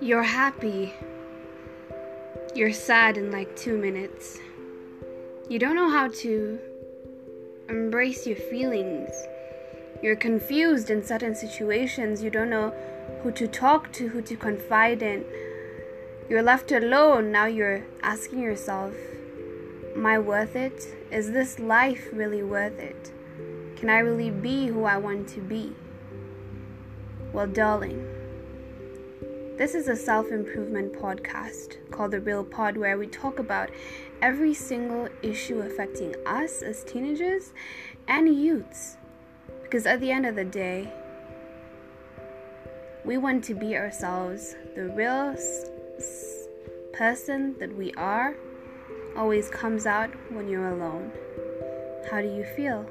You're happy. You're sad in like two minutes. You don't know how to embrace your feelings. You're confused in certain situations. You don't know who to talk to, who to confide in. You're left alone. Now you're asking yourself, Am I worth it? Is this life really worth it? Can I really be who I want to be? Well, darling, this is a self improvement podcast called The Real Pod where we talk about every single issue affecting us as teenagers and youths. Because at the end of the day, we want to be ourselves, the real s- s- person that we are always comes out when you're alone. How do you feel?